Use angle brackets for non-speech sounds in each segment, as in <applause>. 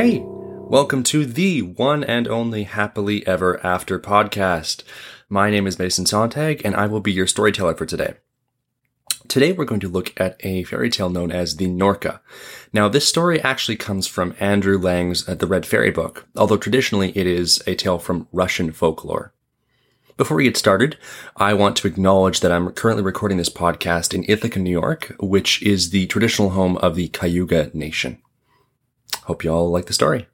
Hey, welcome to the one and only Happily Ever After podcast. My name is Mason Sontag, and I will be your storyteller for today. Today we're going to look at a fairy tale known as the Norka. Now, this story actually comes from Andrew Lang's uh, The Red Fairy book, although traditionally it is a tale from Russian folklore. Before we get started, I want to acknowledge that I'm currently recording this podcast in Ithaca, New York, which is the traditional home of the Cayuga Nation. Hope you all like the story.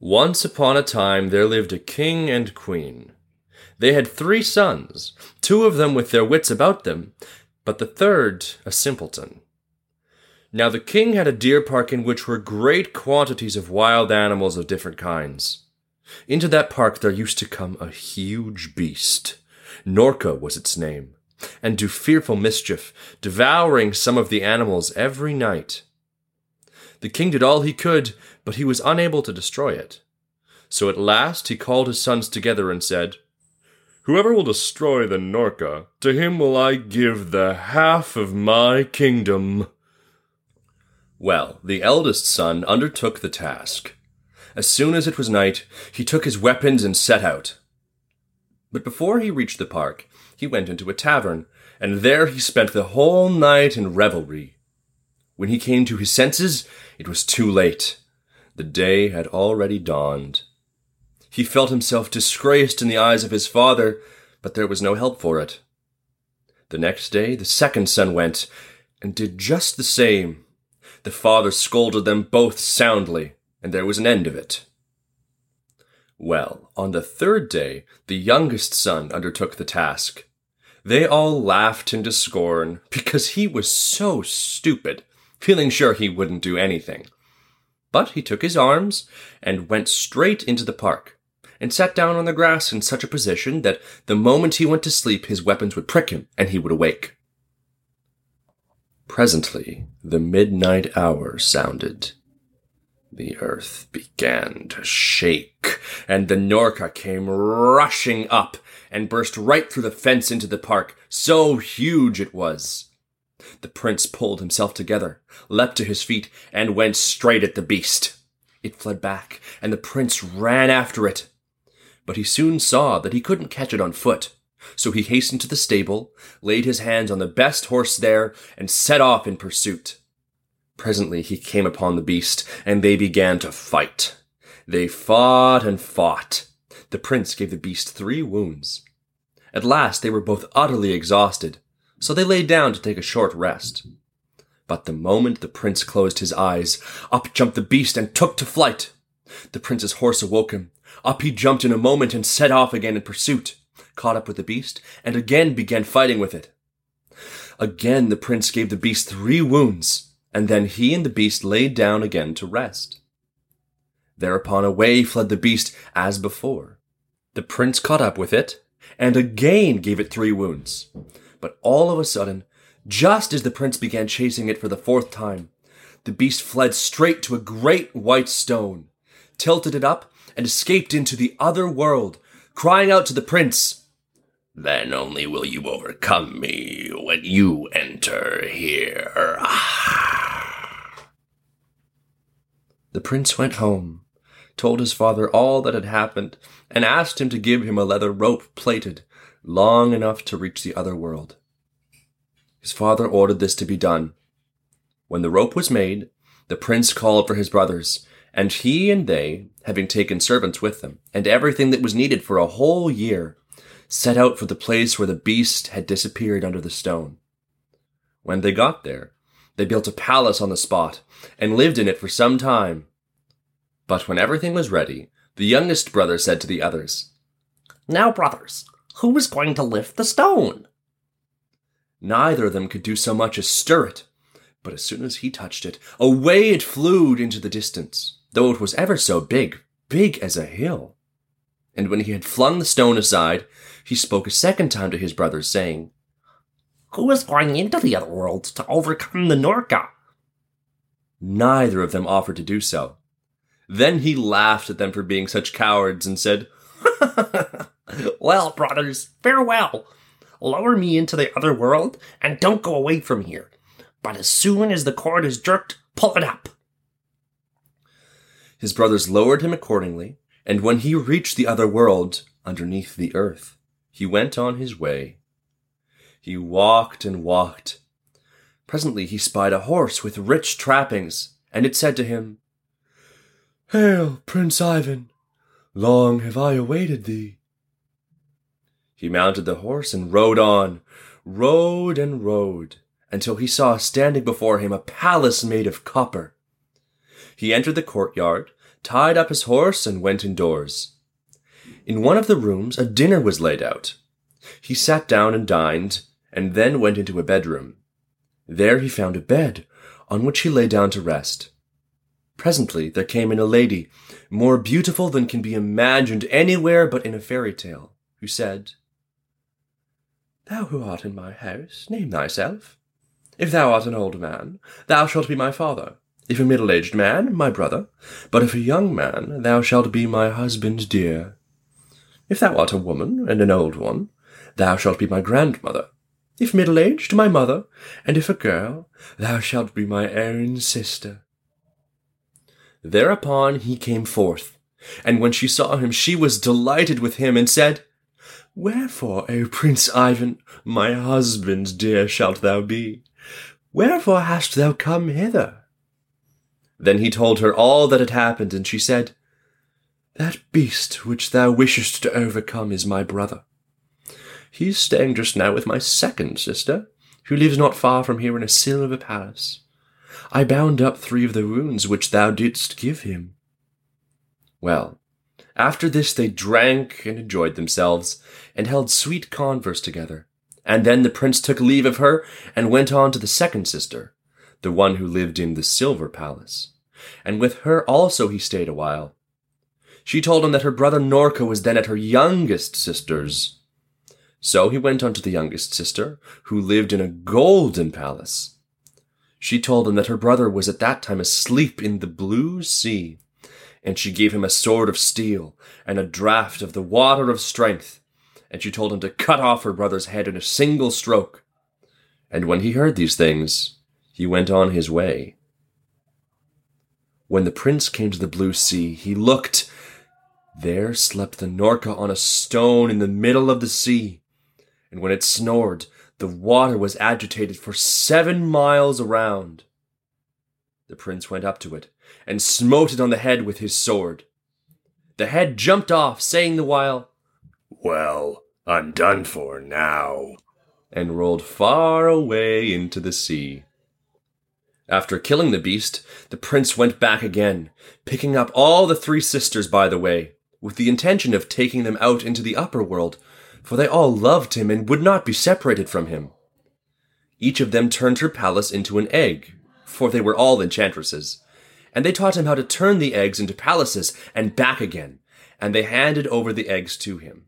Once upon a time, there lived a king and queen. They had three sons, two of them with their wits about them, but the third a simpleton. Now the king had a deer park in which were great quantities of wild animals of different kinds. Into that park there used to come a huge beast. Norka was its name, and do fearful mischief, devouring some of the animals every night. The king did all he could, but he was unable to destroy it. So at last he called his sons together and said, Whoever will destroy the Norka, to him will I give the half of my kingdom. Well, the eldest son undertook the task. As soon as it was night, he took his weapons and set out. But before he reached the park, he went into a tavern, and there he spent the whole night in revelry. When he came to his senses, it was too late. The day had already dawned. He felt himself disgraced in the eyes of his father, but there was no help for it. The next day, the second son went and did just the same. The father scolded them both soundly, and there was an end of it. Well, on the third day, the youngest son undertook the task. They all laughed him to scorn because he was so stupid, feeling sure he wouldn't do anything. But he took his arms and went straight into the park and sat down on the grass in such a position that the moment he went to sleep his weapons would prick him and he would awake. Presently, the midnight hour sounded. The earth began to shake, and the Norka came rushing up and burst right through the fence into the park. So huge it was. The prince pulled himself together, leapt to his feet, and went straight at the beast. It fled back, and the prince ran after it but he soon saw that he couldn't catch it on foot. So he hastened to the stable, laid his hands on the best horse there, and set off in pursuit. Presently he came upon the beast, and they began to fight. They fought and fought. The prince gave the beast three wounds. At last they were both utterly exhausted, so they lay down to take a short rest. But the moment the prince closed his eyes, up jumped the beast and took to flight. The prince's horse awoke him, up he jumped in a moment and set off again in pursuit, caught up with the beast, and again began fighting with it. Again the prince gave the beast three wounds, and then he and the beast laid down again to rest. Thereupon away fled the beast as before. The prince caught up with it, and again gave it three wounds. But all of a sudden, just as the prince began chasing it for the fourth time, the beast fled straight to a great white stone, tilted it up, and escaped into the other world, crying out to the prince, Then only will you overcome me when you enter here. the prince went home, told his father all that had happened, and asked him to give him a leather rope plaited, long enough to reach the other world. His father ordered this to be done. When the rope was made, the prince called for his brothers, and he and they, having taken servants with them, and everything that was needed for a whole year, set out for the place where the beast had disappeared under the stone. When they got there, they built a palace on the spot, and lived in it for some time. But when everything was ready, the youngest brother said to the others, Now, brothers, who is going to lift the stone? Neither of them could do so much as stir it, but as soon as he touched it, away it flew into the distance though it was ever so big, big as a hill. And when he had flung the stone aside, he spoke a second time to his brothers, saying, Who is going into the other world to overcome the Norka? Neither of them offered to do so. Then he laughed at them for being such cowards and said, <laughs> Well, brothers, farewell. Lower me into the other world and don't go away from here. But as soon as the cord is jerked, pull it up. His brothers lowered him accordingly, and when he reached the other world, underneath the earth, he went on his way. He walked and walked. Presently he spied a horse with rich trappings, and it said to him, Hail, Prince Ivan! Long have I awaited thee. He mounted the horse and rode on, rode and rode, until he saw standing before him a palace made of copper. He entered the courtyard, tied up his horse, and went indoors. In one of the rooms a dinner was laid out. He sat down and dined, and then went into a bedroom. There he found a bed, on which he lay down to rest. Presently there came in a lady, more beautiful than can be imagined anywhere but in a fairy tale, who said, Thou who art in my house, name thyself. If thou art an old man, thou shalt be my father. If a middle aged man, my brother. But if a young man, thou shalt be my husband dear. If thou art a woman, and an old one, thou shalt be my grandmother. If middle aged, my mother, and if a girl, thou shalt be my own sister. Thereupon he came forth, and when she saw him, she was delighted with him, and said, Wherefore, O Prince Ivan, my husband dear shalt thou be? Wherefore hast thou come hither? Then he told her all that had happened, and she said, That beast which thou wishest to overcome is my brother. He is staying just now with my second sister, who lives not far from here in a silver palace. I bound up three of the wounds which thou didst give him. Well, after this they drank and enjoyed themselves, and held sweet converse together. And then the prince took leave of her, and went on to the second sister, the one who lived in the silver palace. And with her also he stayed a while. She told him that her brother Norka was then at her youngest sister's, so he went on to the youngest sister, who lived in a golden palace. She told him that her brother was at that time asleep in the blue sea, and she gave him a sword of steel and a draught of the water of strength, and she told him to cut off her brother's head in a single stroke. And when he heard these things, he went on his way. When the prince came to the blue sea, he looked. There slept the Norka on a stone in the middle of the sea and when it snored, the water was agitated for seven miles around. The prince went up to it, and smote it on the head with his sword. The head jumped off, saying the while, Well, I'm done for now, and rolled far away into the sea. After killing the beast, the prince went back again, picking up all the three sisters by the way, with the intention of taking them out into the upper world for they all loved him and would not be separated from him. Each of them turned her palace into an egg, for they were all enchantresses, and they taught him how to turn the eggs into palaces and back again, and they handed over the eggs to him.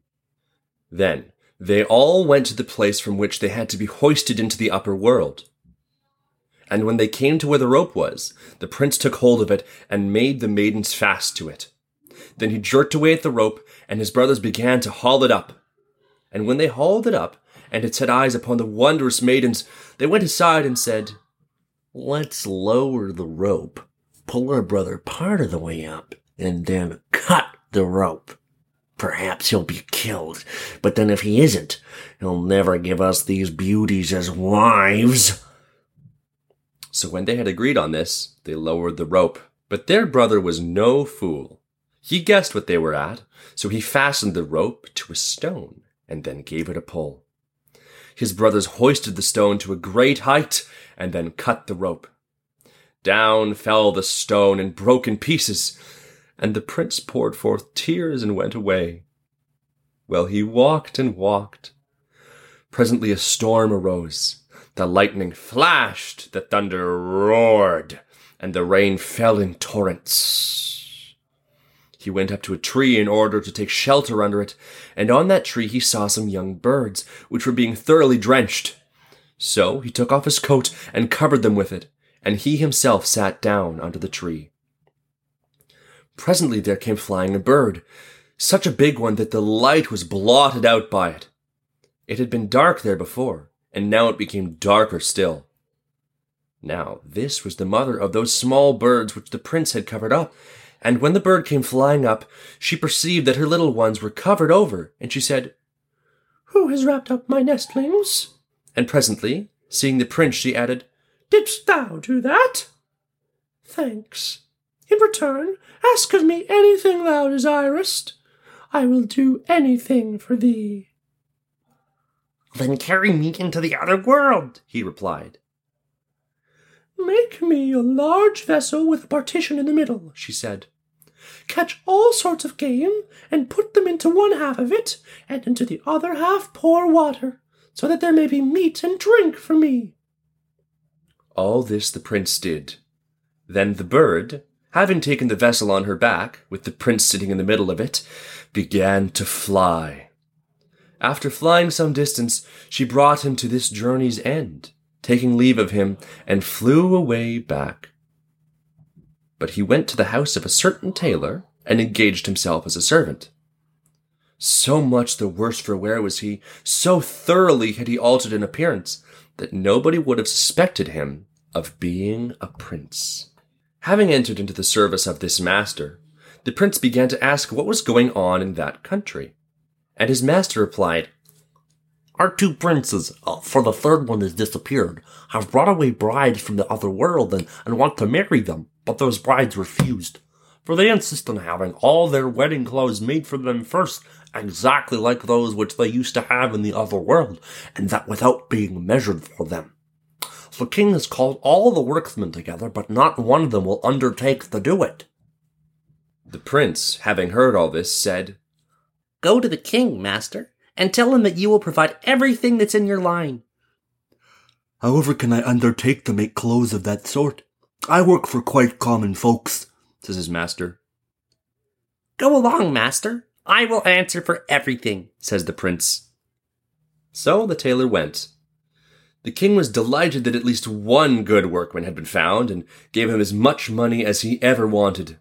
Then they all went to the place from which they had to be hoisted into the upper world. And when they came to where the rope was, the prince took hold of it and made the maidens fast to it. Then he jerked away at the rope, and his brothers began to haul it up. And when they hauled it up and had set eyes upon the wondrous maidens, they went aside and said, Let's lower the rope, pull our brother part of the way up, and then cut the rope. Perhaps he'll be killed, but then if he isn't, he'll never give us these beauties as wives. So when they had agreed on this, they lowered the rope. But their brother was no fool. He guessed what they were at, so he fastened the rope to a stone and then gave it a pull. His brothers hoisted the stone to a great height and then cut the rope. Down fell the stone and broke in pieces, and the prince poured forth tears and went away. Well, he walked and walked. Presently a storm arose. The lightning flashed, the thunder roared, and the rain fell in torrents. He went up to a tree in order to take shelter under it, and on that tree he saw some young birds, which were being thoroughly drenched. So he took off his coat and covered them with it, and he himself sat down under the tree. Presently there came flying a bird, such a big one that the light was blotted out by it. It had been dark there before, and now it became darker still. Now this was the mother of those small birds which the prince had covered up, And when the bird came flying up, she perceived that her little ones were covered over, and she said, Who has wrapped up my nestlings? And presently, seeing the prince, she added, Didst thou do that? Thanks. In return, ask of me anything thou desirest. I will do anything for thee. Then carry me into the other world, he replied. Make me a large vessel with a partition in the middle, she said. Catch all sorts of game, and put them into one half of it, and into the other half pour water, so that there may be meat and drink for me. All this the prince did. Then the bird, having taken the vessel on her back, with the prince sitting in the middle of it, began to fly. After flying some distance, she brought him to this journey's end, taking leave of him, and flew away back. But he went to the house of a certain tailor, and engaged himself as a servant. So much the worse for wear was he, so thoroughly had he altered in appearance, that nobody would have suspected him of being a prince. Having entered into the service of this master, the prince began to ask what was going on in that country. And his master replied, Our two princes, uh, for the third one has disappeared, have brought away brides from the other world and, and want to marry them, but those brides refused. For they insist on having all their wedding clothes made for them first, exactly like those which they used to have in the other world, and that without being measured for them. The king has called all the workmen together, but not one of them will undertake to do it. The prince, having heard all this, said, Go to the king, master, and tell him that you will provide everything that's in your line. However can I undertake to make clothes of that sort? I work for quite common folks, says his master. Go along, master. I will answer for everything, says the prince. So the tailor went. The king was delighted that at least one good workman had been found, and gave him as much money as he ever wanted.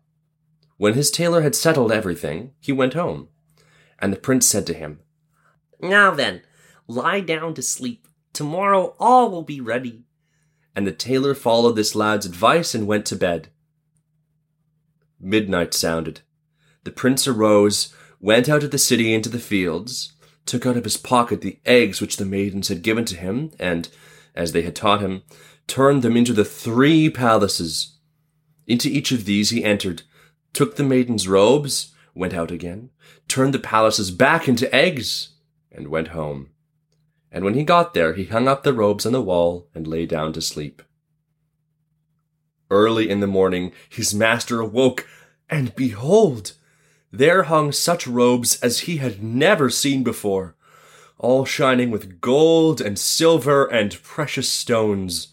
When his tailor had settled everything, he went home. And the prince said to him, Now then, lie down to sleep. Tomorrow all will be ready. And the tailor followed this lad's advice and went to bed. Midnight sounded. The prince arose, went out of the city into the fields, took out of his pocket the eggs which the maidens had given to him, and, as they had taught him, turned them into the three palaces. Into each of these he entered, took the maidens' robes, went out again, turned the palaces back into eggs, and went home. And when he got there, he hung up the robes on the wall and lay down to sleep. Early in the morning, his master awoke, and behold, there hung such robes as he had never seen before, all shining with gold and silver and precious stones.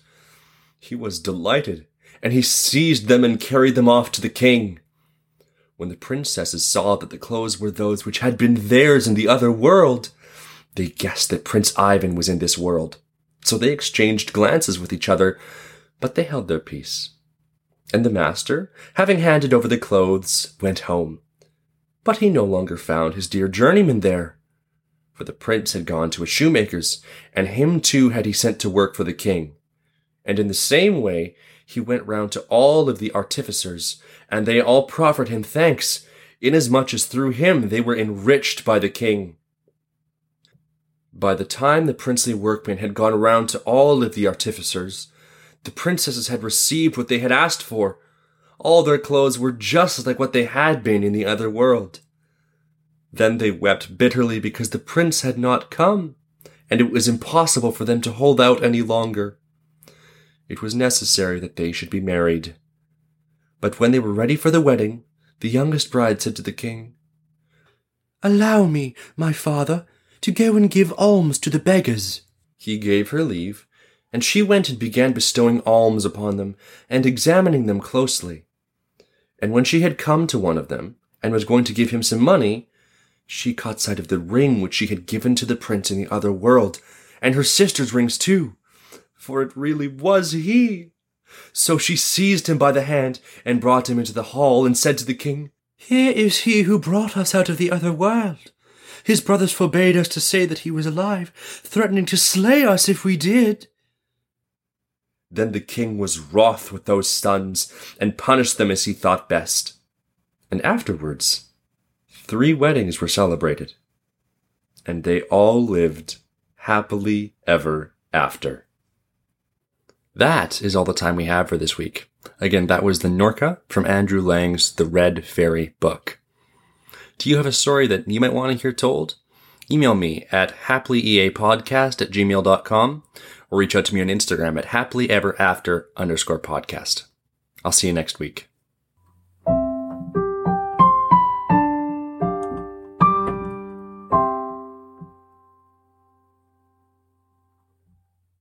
He was delighted, and he seized them and carried them off to the king. When the princesses saw that the clothes were those which had been theirs in the other world, they guessed that Prince Ivan was in this world. So they exchanged glances with each other, but they held their peace. And the master, having handed over the clothes, went home. But he no longer found his dear journeyman there. For the prince had gone to a shoemaker's, and him too had he sent to work for the king. And in the same way he went round to all of the artificers, and they all proffered him thanks, inasmuch as through him they were enriched by the king. By the time the princely workmen had gone round to all of the artificers, the princesses had received what they had asked for. All their clothes were just like what they had been in the other world. Then they wept bitterly because the prince had not come, and it was impossible for them to hold out any longer. It was necessary that they should be married. But when they were ready for the wedding, the youngest bride said to the king, Allow me, my father, to go and give alms to the beggars. He gave her leave, and she went and began bestowing alms upon them, and examining them closely. And when she had come to one of them, and was going to give him some money, she caught sight of the ring which she had given to the prince in the other world, and her sister's rings too, for it really was he. So she seized him by the hand, and brought him into the hall, and said to the king, Here is he who brought us out of the other world. His brothers forbade us to say that he was alive, threatening to slay us if we did. Then the king was wroth with those sons, and punished them as he thought best. And afterwards, three weddings were celebrated. And they all lived happily ever after. That is all the time we have for this week. Again, that was the Norka from Andrew Lang's The Red Fairy book. Do you have a story that you might want to hear told? Email me at happilyeapodcast at gmail.com or reach out to me on Instagram at happilyeverafter underscore podcast. I'll see you next week.